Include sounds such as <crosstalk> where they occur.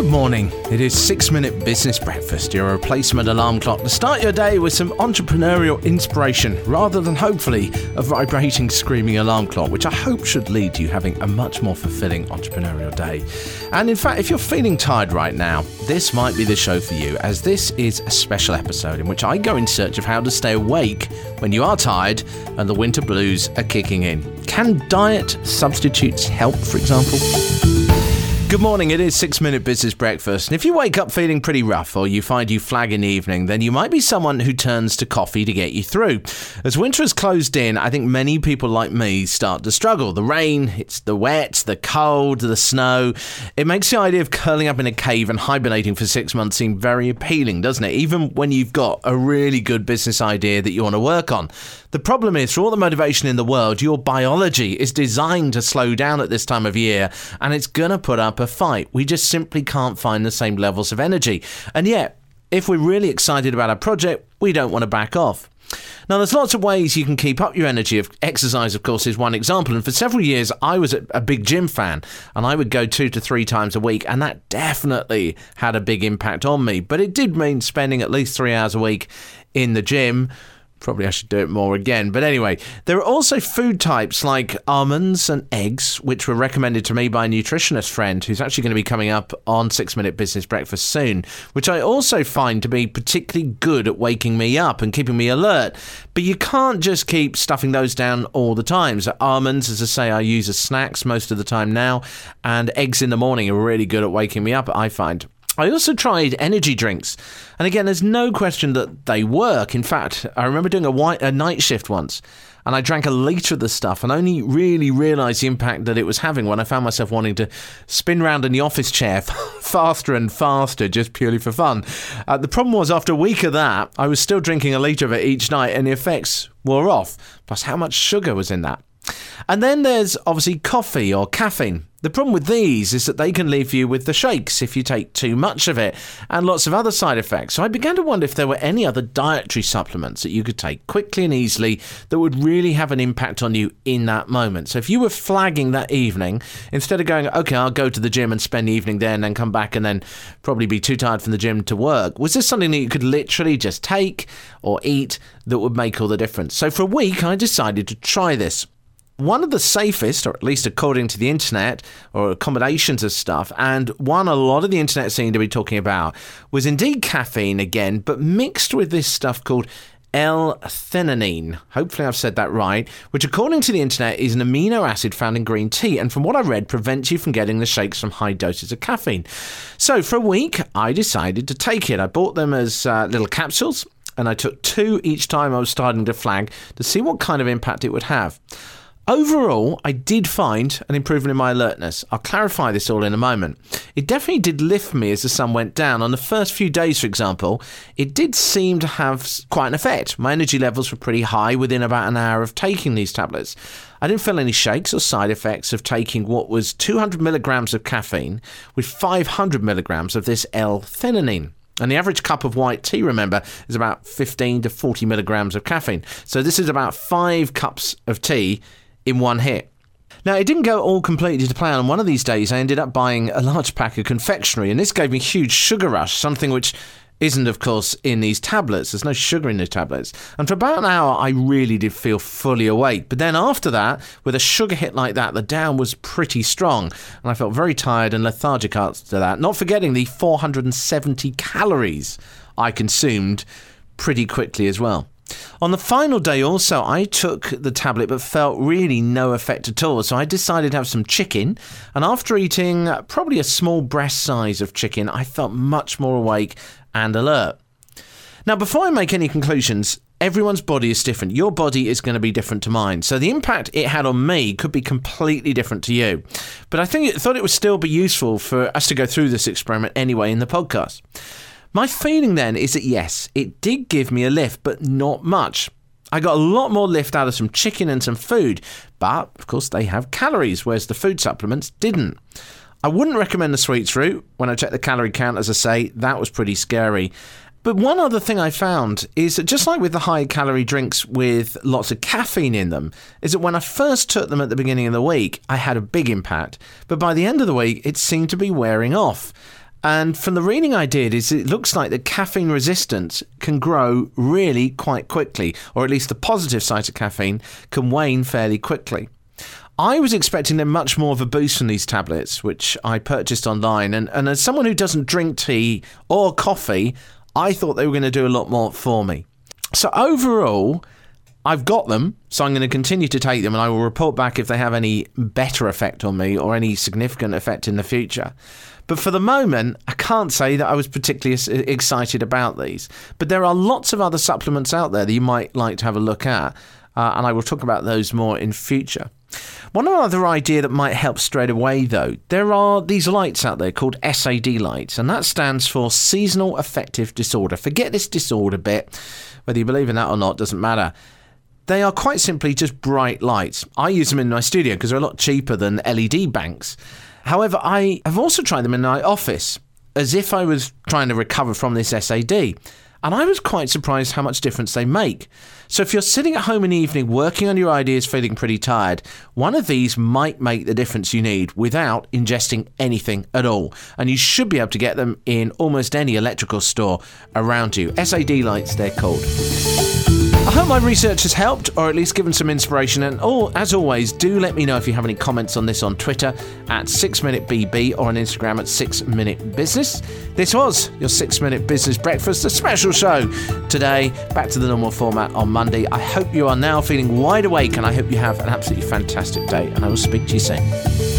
Good morning. It is six minute business breakfast, your replacement alarm clock to start your day with some entrepreneurial inspiration rather than hopefully a vibrating, screaming alarm clock, which I hope should lead to you having a much more fulfilling entrepreneurial day. And in fact, if you're feeling tired right now, this might be the show for you, as this is a special episode in which I go in search of how to stay awake when you are tired and the winter blues are kicking in. Can diet substitutes help, for example? Good morning. It is six minute business breakfast. And if you wake up feeling pretty rough or you find you flag in the evening, then you might be someone who turns to coffee to get you through. As winter has closed in, I think many people like me start to struggle. The rain, it's the wet, the cold, the snow. It makes the idea of curling up in a cave and hibernating for six months seem very appealing, doesn't it? Even when you've got a really good business idea that you want to work on. The problem is, for all the motivation in the world, your biology is designed to slow down at this time of year and it's going to put up a fight. We just simply can't find the same levels of energy. And yet, if we're really excited about our project, we don't want to back off. Now, there's lots of ways you can keep up your energy. Exercise, of course, is one example. And for several years, I was a big gym fan and I would go two to three times a week. And that definitely had a big impact on me. But it did mean spending at least three hours a week in the gym Probably I should do it more again. But anyway, there are also food types like almonds and eggs, which were recommended to me by a nutritionist friend who's actually going to be coming up on Six Minute Business Breakfast soon, which I also find to be particularly good at waking me up and keeping me alert. But you can't just keep stuffing those down all the time. So, almonds, as I say, I use as snacks most of the time now, and eggs in the morning are really good at waking me up, I find. I also tried energy drinks, and again, there's no question that they work. In fact, I remember doing a, white, a night shift once, and I drank a litre of the stuff, and only really realised the impact that it was having when I found myself wanting to spin round in the office chair <laughs> faster and faster, just purely for fun. Uh, the problem was, after a week of that, I was still drinking a litre of it each night, and the effects wore off. Plus, how much sugar was in that? And then there's obviously coffee or caffeine. The problem with these is that they can leave you with the shakes if you take too much of it, and lots of other side effects. So I began to wonder if there were any other dietary supplements that you could take quickly and easily that would really have an impact on you in that moment. So if you were flagging that evening, instead of going, okay, I'll go to the gym and spend the evening there and then come back and then probably be too tired from the gym to work, was this something that you could literally just take or eat that would make all the difference? So for a week, I decided to try this one of the safest, or at least according to the internet, or combinations of stuff, and one a lot of the internet seemed to be talking about, was indeed caffeine again, but mixed with this stuff called L-theanine. Hopefully, I've said that right. Which, according to the internet, is an amino acid found in green tea, and from what I read, prevents you from getting the shakes from high doses of caffeine. So, for a week, I decided to take it. I bought them as uh, little capsules, and I took two each time I was starting to flag to see what kind of impact it would have. Overall, I did find an improvement in my alertness. I'll clarify this all in a moment. It definitely did lift me as the sun went down. On the first few days, for example, it did seem to have quite an effect. My energy levels were pretty high within about an hour of taking these tablets. I didn't feel any shakes or side effects of taking what was 200 milligrams of caffeine with 500 milligrams of this L-theanine. And the average cup of white tea, remember, is about 15 to 40 milligrams of caffeine. So this is about five cups of tea in one hit. Now, it didn't go all completely to plan. On one of these days, I ended up buying a large pack of confectionery, and this gave me a huge sugar rush, something which isn't, of course, in these tablets. There's no sugar in the tablets. And for about an hour, I really did feel fully awake. But then after that, with a sugar hit like that, the down was pretty strong. And I felt very tired and lethargic after that. Not forgetting the 470 calories I consumed pretty quickly as well. On the final day, also, I took the tablet but felt really no effect at all. So I decided to have some chicken. And after eating probably a small breast size of chicken, I felt much more awake and alert. Now, before I make any conclusions, everyone's body is different. Your body is going to be different to mine. So the impact it had on me could be completely different to you. But I think it, thought it would still be useful for us to go through this experiment anyway in the podcast. My feeling then is that yes, it did give me a lift, but not much. I got a lot more lift out of some chicken and some food, but of course they have calories, whereas the food supplements didn't. I wouldn't recommend the sweets route. When I checked the calorie count, as I say, that was pretty scary. But one other thing I found is that just like with the high calorie drinks with lots of caffeine in them, is that when I first took them at the beginning of the week, I had a big impact. But by the end of the week, it seemed to be wearing off. And from the reading I did, is it looks like the caffeine resistance can grow really quite quickly, or at least the positive side of caffeine can wane fairly quickly. I was expecting them much more of a boost from these tablets, which I purchased online. And, and as someone who doesn't drink tea or coffee, I thought they were going to do a lot more for me. So overall, I've got them, so I'm going to continue to take them and I will report back if they have any better effect on me or any significant effect in the future. But for the moment, I can't say that I was particularly excited about these. But there are lots of other supplements out there that you might like to have a look at, uh, and I will talk about those more in future. One other idea that might help straight away, though, there are these lights out there called SAD lights, and that stands for Seasonal Affective Disorder. Forget this disorder bit, whether you believe in that or not, doesn't matter. They are quite simply just bright lights. I use them in my studio because they're a lot cheaper than LED banks. However, I have also tried them in my office as if I was trying to recover from this SAD and I was quite surprised how much difference they make. So, if you're sitting at home in the evening working on your ideas, feeling pretty tired, one of these might make the difference you need without ingesting anything at all. And you should be able to get them in almost any electrical store around you. SAD lights, they're called. I hope my research has helped, or at least given some inspiration. And oh, as always, do let me know if you have any comments on this on Twitter at 6MinuteBB or on Instagram at 6MinuteBusiness. This was your 6 Minute Business Breakfast, a special show today. Back to the normal format on Monday. I hope you are now feeling wide awake and I hope you have an absolutely fantastic day. And I will speak to you soon.